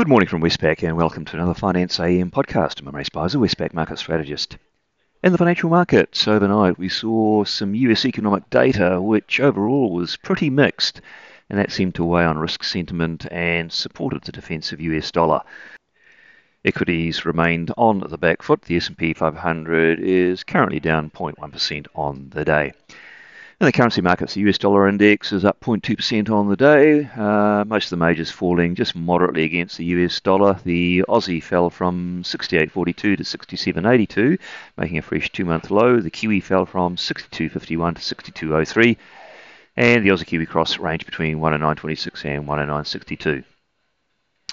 Good morning from Westpac and welcome to another Finance AM podcast. I'm Ray Speizer, Westpac market strategist. In the financial markets overnight, we saw some US economic data which overall was pretty mixed, and that seemed to weigh on risk sentiment and supported the defensive US dollar. Equities remained on the back foot. The S&P 500 is currently down 0.1% on the day. In the currency markets, the US dollar index is up 0.2% on the day. Uh, most of the majors falling just moderately against the US dollar. The Aussie fell from 68.42 to 67.82, making a fresh two-month low. The Kiwi fell from 62.51 to 62.03, and the Aussie Kiwi cross ranged between 109.26 and 109.62.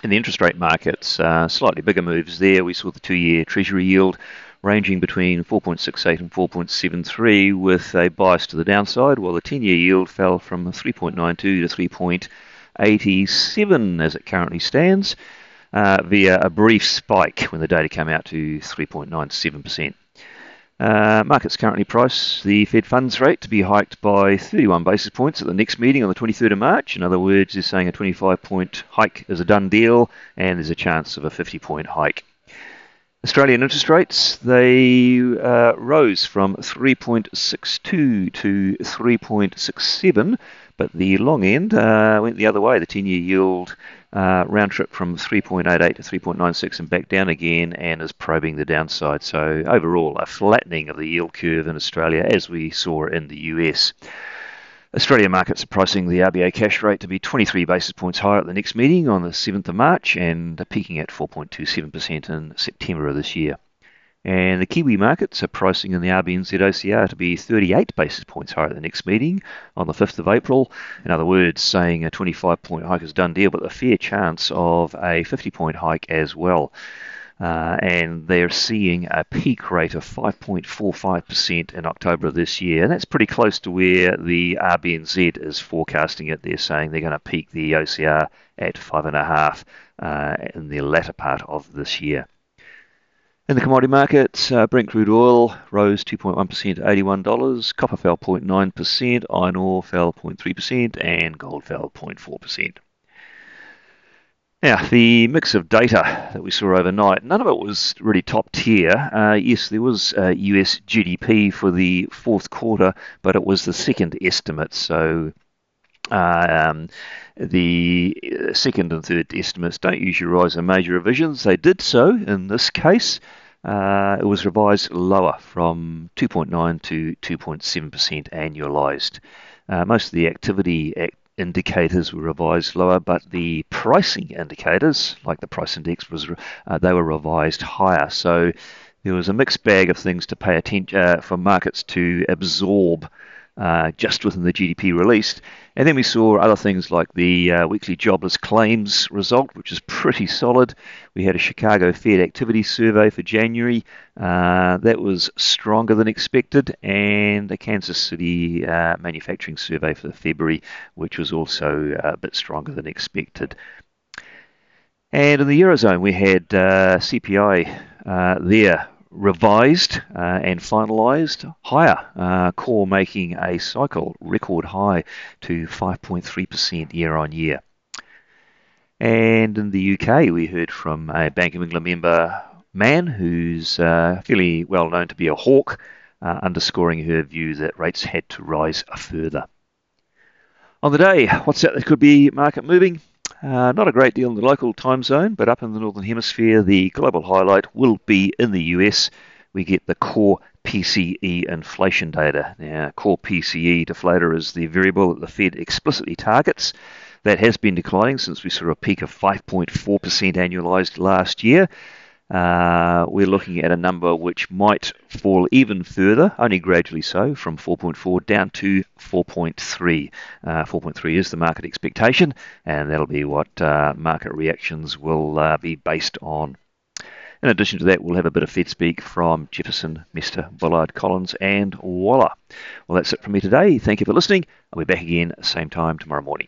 In the interest rate markets, uh, slightly bigger moves there. We saw the two-year Treasury yield ranging between 4.68 and 4.73 with a bias to the downside, while the 10 year yield fell from 3.92 to 3.87 as it currently stands, uh, via a brief spike when the data came out to 3.97%. Uh, markets currently price the Fed funds rate to be hiked by 31 basis points at the next meeting on the 23rd of March. In other words, they're saying a 25 point hike is a done deal, and there's a chance of a 50 point hike. Australian interest rates, they uh, rose from 3.62 to 3.67, but the long end uh, went the other way. The 10 year yield uh, round trip from 3.88 to 3.96 and back down again and is probing the downside. So, overall, a flattening of the yield curve in Australia as we saw in the US. Australian markets are pricing the RBA cash rate to be 23 basis points higher at the next meeting on the 7th of March and peaking at 4.27% in September of this year. And the Kiwi markets are pricing in the RBNZ OCR to be 38 basis points higher at the next meeting on the 5th of April. In other words, saying a 25 point hike is done deal, but a fair chance of a 50 point hike as well uh, and they're seeing a peak rate of 5.45% in October of this year, and that's pretty close to where the RBNZ is forecasting it. They're saying they're going to peak the OCR at five and a half uh, in the latter part of this year. In the commodity markets, uh, Brent crude oil rose 2.1% to $81, copper fell 0.9%, iron ore fell 0.3%, and gold fell 0.4%. Now, the mix of data that we saw overnight, none of it was really top tier. Uh, yes, there was uh, US GDP for the fourth quarter, but it was the second estimate. So um, the second and third estimates don't usually rise in major revisions. They did so in this case. Uh, it was revised lower from 2.9 to 2.7% annualized. Uh, most of the activity indicators were revised lower, but the pricing indicators, like the price index, was uh, they were revised higher. So there was a mixed bag of things to pay attention uh, for markets to absorb uh, just within the GDP released. And then we saw other things like the uh, weekly jobless claims result, which is pretty solid. We had a Chicago Fed activity survey for January uh, that was stronger than expected, and the Kansas City uh, manufacturing survey for February, which was also a bit stronger than expected. And in the Eurozone, we had uh, CPI uh, there revised uh, and finalised higher, uh, core making a cycle record high to 5.3% year on year. And in the UK, we heard from a Bank of England member, Mann, who's uh, fairly well known to be a hawk, uh, underscoring her view that rates had to rise further. On the day, what's that that could be market moving? Uh, not a great deal in the local time zone, but up in the Northern Hemisphere, the global highlight will be in the US. We get the core PCE inflation data. Now, core PCE deflator is the variable that the Fed explicitly targets. That has been declining since we saw a peak of 5.4% annualized last year. Uh, we're looking at a number which might fall even further, only gradually so, from 4.4 down to 4.3. Uh, 4.3 is the market expectation, and that'll be what uh, market reactions will uh, be based on. In addition to that, we'll have a bit of Fed speak from Jefferson, Mr. Bullard, Collins, and Waller. Well, that's it from me today. Thank you for listening. I'll be back again same time tomorrow morning.